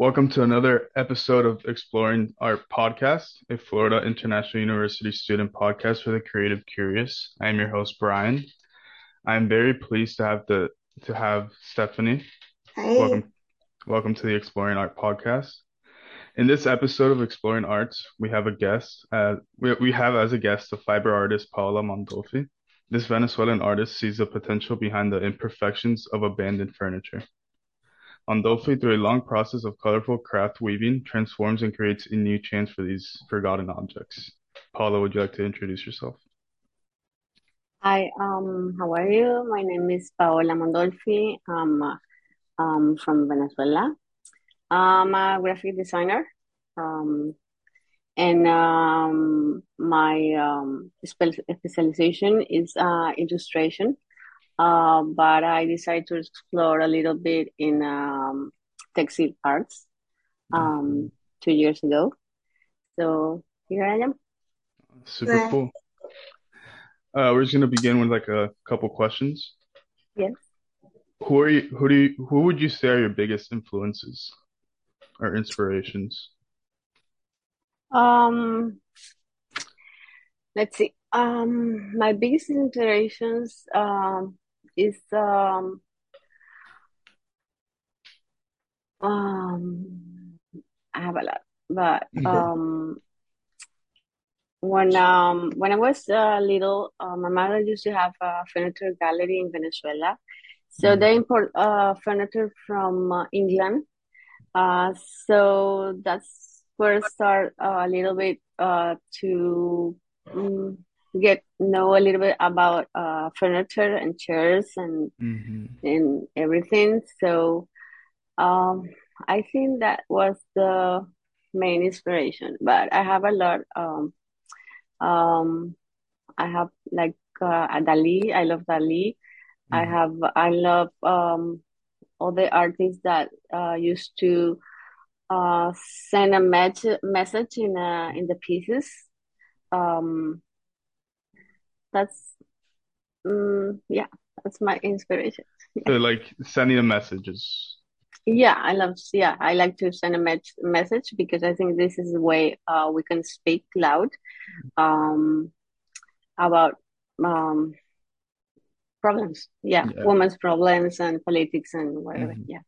Welcome to another episode of Exploring Art Podcast, a Florida International University student podcast for the creative curious. I am your host Brian. I am very pleased to have the to have Stephanie. Hey, Welcome, welcome to the Exploring Art Podcast. In this episode of Exploring Arts, we have a guest. Uh, we we have as a guest the fiber artist Paola Mondolfi. This Venezuelan artist sees the potential behind the imperfections of abandoned furniture. Mondolfi, through a long process of colorful craft weaving, transforms and creates a new chance for these forgotten objects. Paula, would you like to introduce yourself? hi, um, how are you? My name is Paola Mondolfi. I'm uh, um, from Venezuela. I'm a graphic designer. Um, and um, my um, spe specialization is uh, illustration. Uh, but I decided to explore a little bit in um, textile arts um, two years ago. So here I am. Super Right. cool. Uh, we're just gonna begin with like a couple questions. Yes. Who are you, who do you, who would you say are your biggest influences or inspirations? Um, let's see. Um, my biggest inspirations um is um um I have a lot, but um when um when I was uh, little, uh, my mother used to have a furniture gallery in Venezuela. So Mhm. they import uh furniture from uh, England. Uh, so that's where I start uh, a little bit uh to um, get know a little bit about uh furniture and chairs and Mhm. and everything. So um I think that was the main inspiration. But I have a lot um um I have like uh, Dali. I love Dali. I Mhm. have I love um all the artists that uh used to uh send a match message in uh in the pieces. Um that's mm, yeah, that's my inspiration. So like sending a messages. Yeah, I love yeah, I like to send a message because I think this is the way uh we can speak loud um about um problems. Yeah, Yeah. women's problems and politics and whatever. Mhm. Yeah.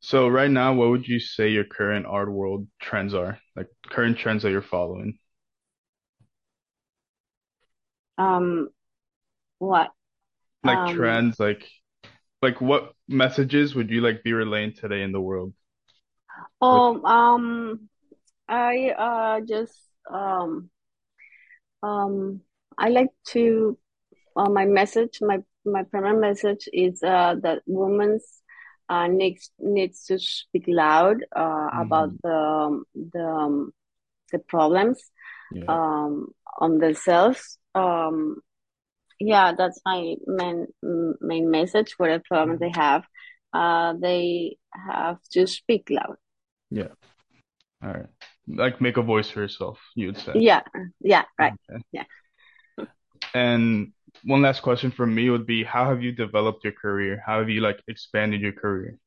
So right now, what would you say your current art world trends are? Like current trends that you're following? Um what? Like Um trends, like like what messages would you like be relaying today in the world? Oh um I uh just um um I like to uh, my message my my primary message is uh that women's uh needs needs to speak loud uh about Mhm. the um, the um, the problems Yeah. um on themselves um yeah that's my main main message whatever problems they have uh they have to speak loud Yeah. All right. Like make a voice for yourself, you would say. yeah yeah right Okay. yeah And one last question from me would be, how have you developed your career? How have you like expanded your career,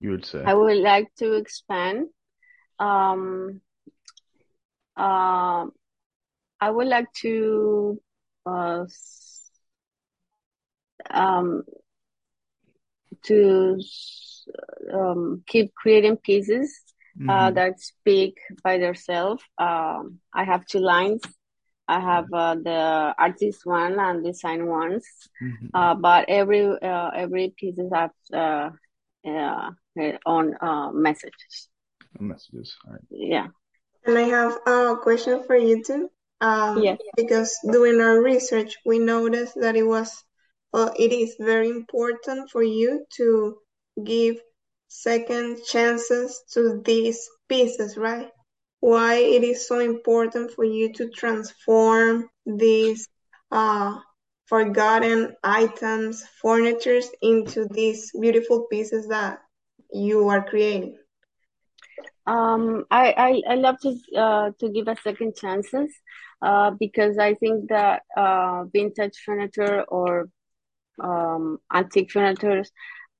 you would say? I would like to expand um um I would like to uh um to um keep creating pieces uh hmm that speak by themselves. Um I have two lines. I have uh, the artist one and design ones. Hmm uh but every uh, every pieces have uh, uh own uh messages. Messages. All right. yeah And I have a question for you too. Um, yes because doing our research, we noticed that it was, well, it is very important for you to give second chances to these pieces, right? Why it is so important for you to transform these uh forgotten items, furnitures into these beautiful pieces that you are creating. Um, I, I, I love to uh, to give a second chances uh, because I think that uh, vintage furniture or um, antique furniture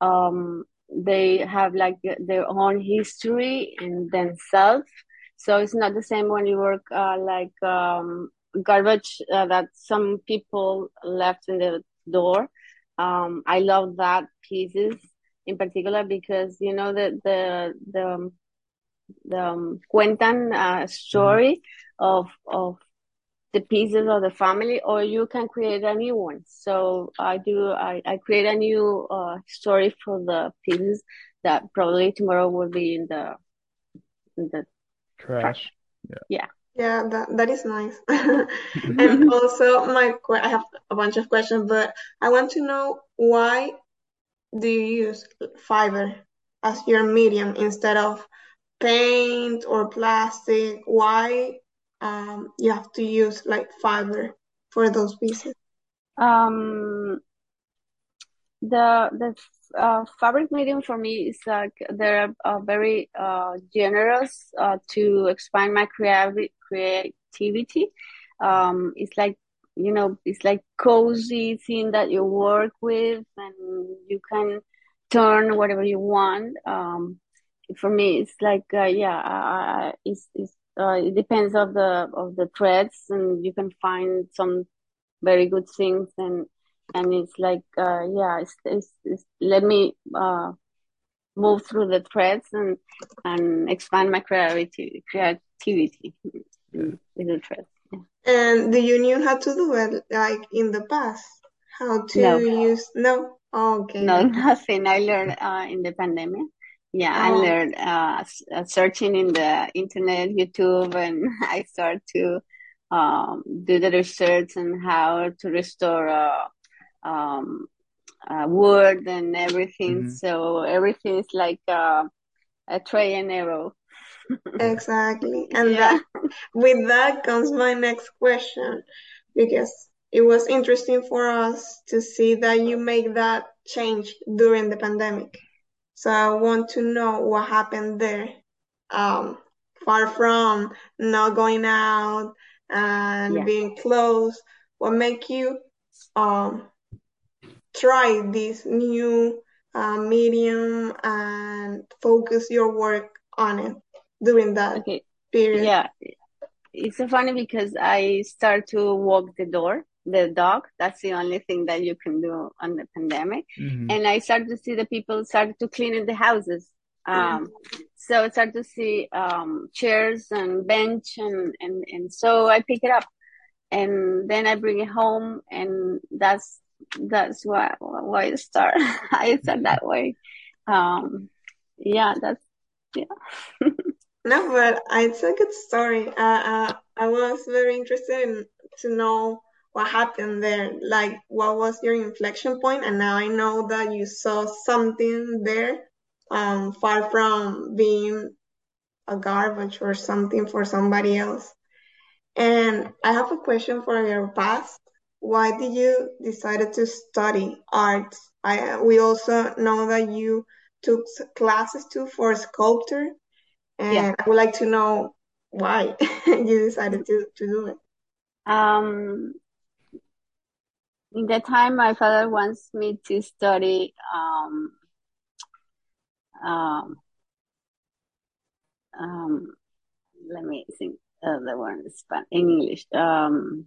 um, they have like their own history and themselves. So it's not the same when you work uh, like um, garbage uh, that some people left in the door. Um, I love that pieces in particular because you know the the the the um, cuentan uh, story mm-hmm. of of the pieces of the family or you can create a new one. So i do i, I create a new uh, story for the pieces that probably tomorrow will be in the in the trash. yeah. Yeah. Yeah that, that is nice. And also my i have a bunch of questions but i want to know why do you use fiber as your medium instead of paint or plastic why um, you have to use like fiber for those pieces? Um, the the uh, fabric medium for me is like they're uh, very uh, generous uh, to expand my creativity. creativity. Um, it's like you know, it's like cozy thing that you work with, and you can turn whatever you want. Um, for me, it's like uh, yeah, it's it's uh, it depends of the of the threads and you can find some very good things and and it's like uh, yeah it's, it's, it's, let me uh, move through the threads and and expand my creativity creativity with the threads yeah. and do you knew how to do it like in the past? How to no. use no? Oh, okay. No nothing. I learned uh, in the pandemic yeah, I oh. learned uh, uh, searching in the internet, YouTube, and I start to um, do the research and how to restore uh, um, uh, wood and everything. Mm-hmm. So everything is like uh, a tray and arrow. exactly, and yeah. that with that comes my next question because it was interesting for us to see that you make that change during the pandemic. So I want to know what happened there. Um, far from not going out and yeah. being close, what make you um, try this new uh, medium and focus your work on it during that okay. period? Yeah, it's so funny because I start to walk the door the dog. That's the only thing that you can do on the pandemic. Mm-hmm. And I started to see the people started to clean in the houses. Um, so I started to see um, chairs and bench and, and, and so I pick it up and then I bring it home and that's that's why why I start. I start that way. Um, yeah, that's yeah. no, but it's a good story. Uh, uh, I was very interested in, to know what happened there like what was your inflection point? and now i know that you saw something there um, far from being a garbage or something for somebody else. And i have a question for your past. Why did you decided to study art i we also know that you took classes too for sculptor and yeah. i would like to know why you decided to, to do it. Um in that time, my father wants me to study um, um, um, let me think uh, the word in English. Um,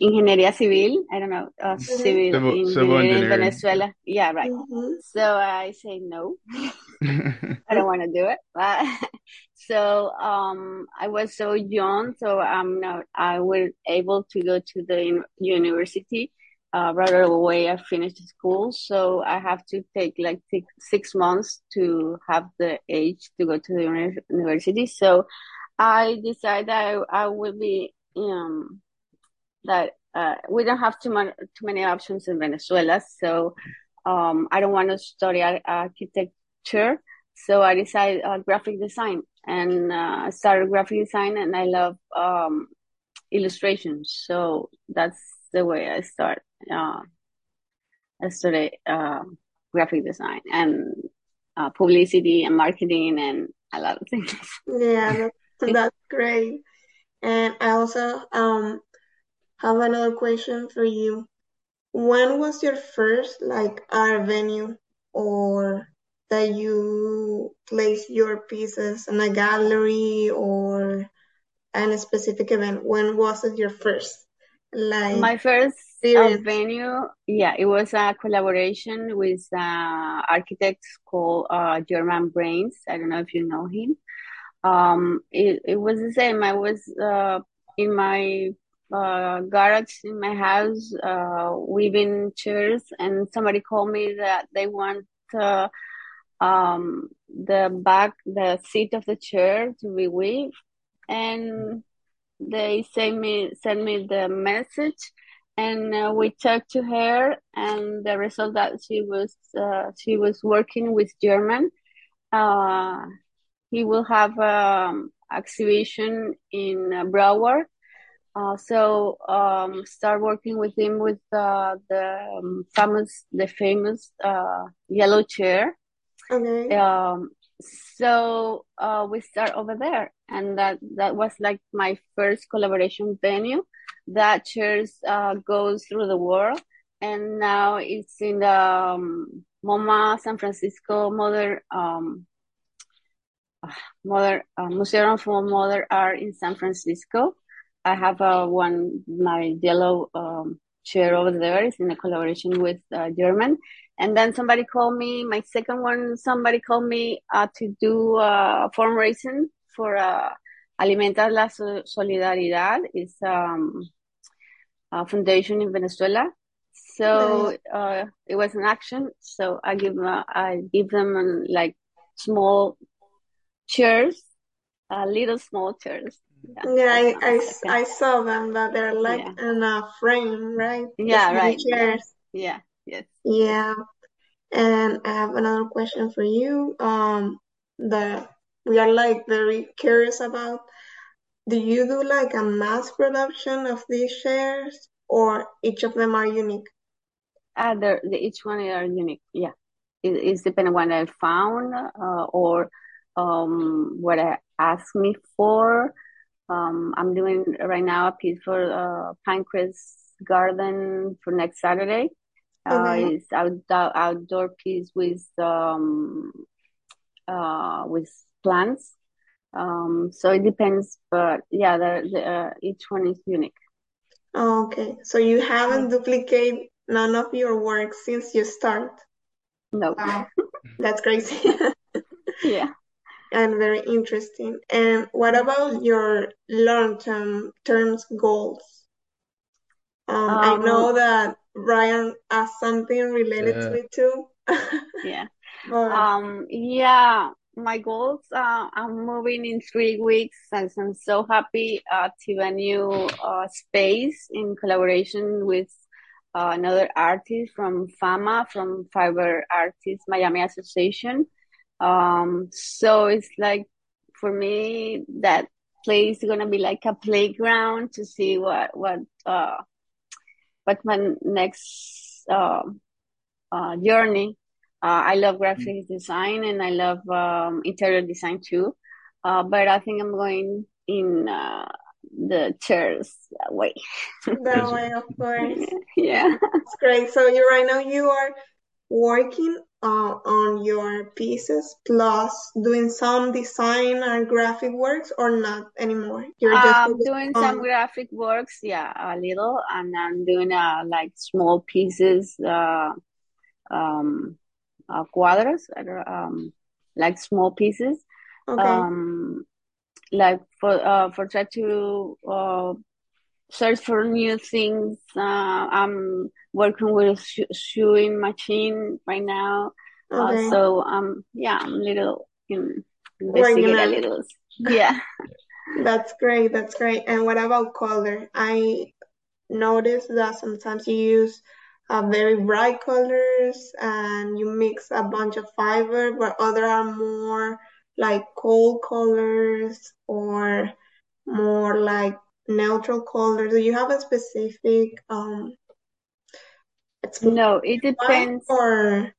Ingeniería Civil. I don't know. Uh, mm-hmm. Civil, civil, civil in Venezuela. Yeah, right. Mm-hmm. So I say no. I don't want to do it. But so um, I was so young, so I'm not. I was able to go to the university uh, right away. I finished school, so I have to take like six, six months to have the age to go to the university. So I decided I I will be um that uh, we don't have too, many too many options in Venezuela. So um, I don't want to study architecture. So I decided uh, graphic design and uh, started graphic design and I love um, illustrations. So that's the way I start. Uh, I started uh, graphic design and uh, publicity and marketing and a lot of things. Yeah, that's, that's great. And I also um, have another question for you. When was your first like art venue or that you place your pieces in a gallery or in a specific event? When was it your first? Like My first uh, venue, yeah, it was a collaboration with uh, architect called uh, Germane Barnes. I don't know if you know him. Um, it, it was the same. I was uh, in my uh, garage in my house uh, weaving chairs, and somebody called me that they want uh, um, the back, the seat of the chair to be weaved, and they send me send me the message and uh, we talked to her and the result that she was uh, she was working with Germane. Uh, he will have um exhibition in Broward. Uh, so um, start working with him with uh, the famous the famous uh, yellow chair Okay. um, so uh, we start over there, and that that was like my first collaboration venue. That chairs uh, goes through the world, and now it's in the um, MoMA San Francisco Mother um, Modern uh, Museum for Mother Art in San Francisco. I have uh, one my yellow um, chair over there. It's in a collaboration with uh, Germane. And then somebody called me, my second one, somebody called me uh, to do uh, fundraising for uh, Alimentar la Solidaridad. It's um, a foundation in Venezuela. So uh, it was an action. So I give uh, I give them um, like small chairs, uh, little small chairs. Yeah, Yeah, I, I, Okay. I saw them but they're like Yeah. in a frame, right? Yeah, right. Yeah. chairs. Yeah. Yes. Yeah. And I have another question for you. Um, that we are like very curious about. Do you do like a mass production of these shares, or each of them are unique? Uh, the, each one are unique. Yeah. It, it's depending on what I found, uh, or, um, what I asked me for. Um, I'm doing right now a piece for, uh, Pinecrest Garden for next Saturday. Uh, it's outdoor, outdoor piece with, um, uh, with plants. Um, so it depends, but yeah, the, the, uh, each one is unique. Oh, okay. So you haven't duplicated none of your work since you start. No. Wow, that's crazy Yeah. And very interesting. And what about your long-term terms goals? Um, I know Um, that Ryan asked something related to Yeah. it too, yeah. but Um, yeah, my goals, uh, I'm moving in three weeks and I'm so happy uh, to a new uh, space in collaboration with uh, another artist from FAMA, from Fiber Artists Miami Association. Um, so it's like for me that place is gonna be like a playground to see what what uh what my next uh, uh journey. Uh, I love graphic design and I love um, interior design too. Uh, but I think I'm going in uh, the chairs way. that way, of course, Yeah. it's great. So you right now you are working uh, on your pieces plus doing some design and graphic works or not anymore? You're just focused doing some on graphic works, yeah, a little, and I'm doing uh like small pieces, uh um uh don't- um like small pieces. okay, Um like for uh for try to uh search for new things. Uh I'm working with sewing machine right now. Uh okay, so um yeah, I'm a little in investigate a little. Yeah. That's great. That's great. And what about color? I noticed that sometimes you use uh, very bright colors and you mix a bunch of fiber, but other are more like cold colors or more like neutral colors. Do you have a specific um explanation No, it depends. or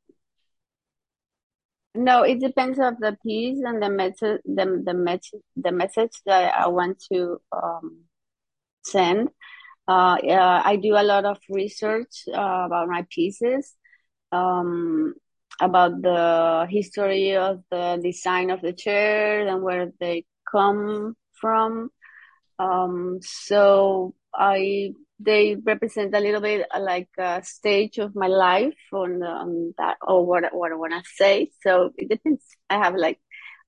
No, it depends of the piece and the message, the the message, the message that I want to um, send. Uh, yeah, I do a lot of research uh, about my pieces. Um, about the history of the design of the chair and where they come from. Um, so I they represent a little bit uh, like a stage of my life on, on that or what what I want to say. So it depends. I have like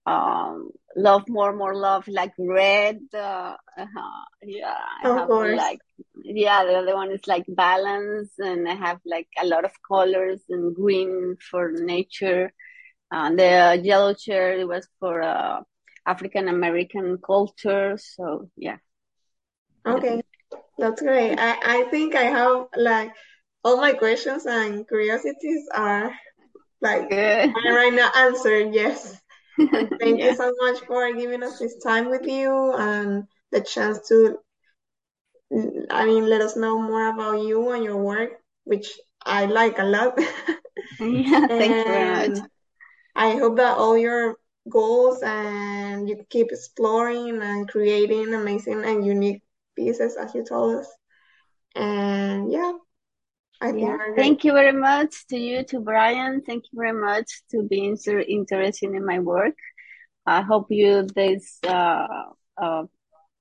um love more more love like red uh, uh yeah I Of have course. like yeah the other one is like balance and I have like a lot of colors and green for nature and the yellow chair it was for uh African American culture so yeah Okay, that's great. I, I think I have like all my questions and curiosities are like right now answered, yes. And thank you so much for giving us this time with you and the chance to, I mean, let us know more about you and your work, which I like a lot. yeah thank you very much I hope that all your goals and you keep exploring and creating amazing and unique pieces as you told us. And yeah, I Yeah, thank you very much to you, to Brian. Thank you very much to being so interested in my work. I hope you this uh, uh,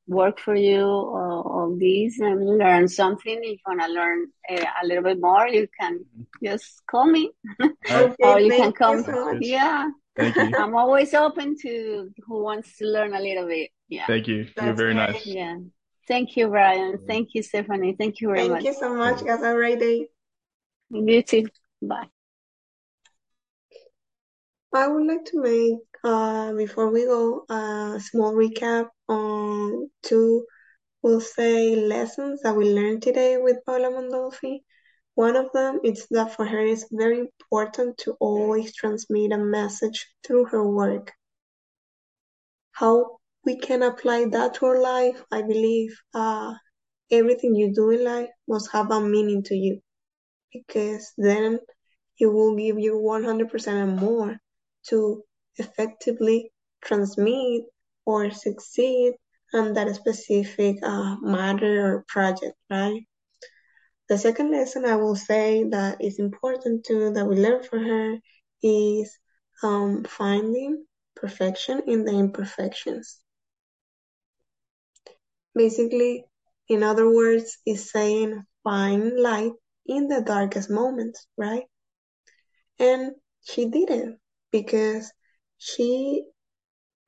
work for you uh, all these and learn something. If you wanna learn uh, a little bit more, you can just call me All right. or you can thank you come. so. Yeah, Thank you. I'm always open to who wants to learn a little bit. Yeah, Thank you. You're very great. nice. yeah. Thank you, Brian. Thank you, Stephanie. Thank you very Thank much. you so much. Guys, have a great day. You too. Bye. I would like to make, uh, before we go, a small recap on two, we'll say, lessons that we learned today with Paula Mondolfi. One of them is that for her it's very important to always transmit a message through her work. How we can apply that to our life, I believe, uh, everything you do in life must have a meaning to you because then it will give you 100% and more to effectively transmit or succeed on that specific uh, matter or project, right? The second lesson I will say that is important too that we learn from her is um, finding perfection in the imperfections. Basically, in other words, is saying find light in the darkest moments, right? And she did it because she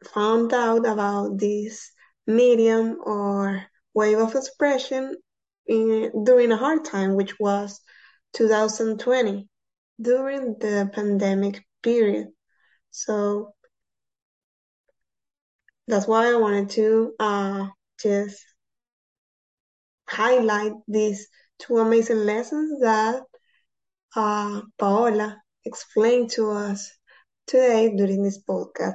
found out about this medium or wave of expression during a hard time, which was 2020, during the pandemic period. So that's why I wanted to uh, just highlight these two amazing lessons that uh, Paola explained to us today during this podcast.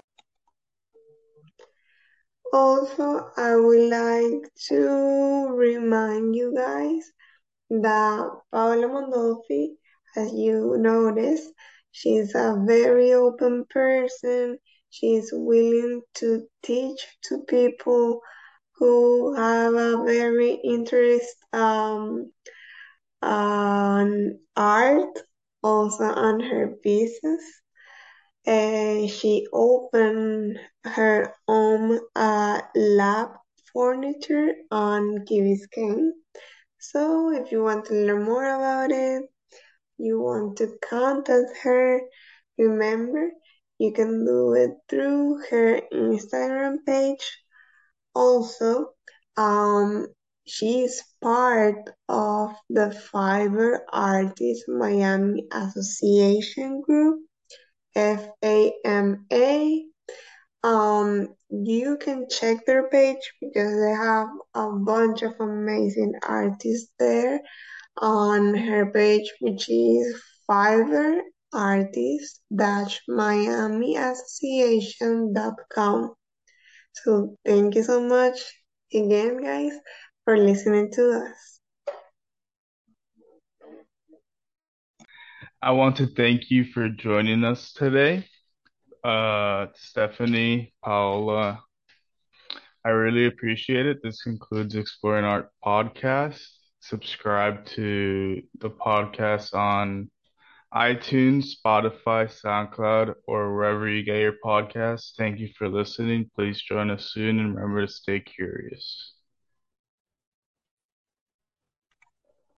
Also, I would like to remind you guys that Paola Mondolfi, as you noticed, she's a very open person. She's willing to teach to people who have a very interest um, on art, also on her business. She opened her own uh, lab furniture on Biscayne. So if you want to learn more about it, you want to contact her, remember you can do it through her Instagram page. Also, um, she is part of the Fiber Artists Miami Association group, FAMA. Um, you can check their page because they have a bunch of amazing artists there on her page, which is Fiber Artists Miami Association.com. So thank you so much again, guys, for listening to us. I want to thank you for joining us today. Uh, Stephanie, Paola, I really appreciate it. This concludes Exploring Art podcast. Subscribe to the podcast on iTunes, Spotify, SoundCloud, or wherever you get your podcasts. Thank you for listening. Please join us soon and remember to stay curious.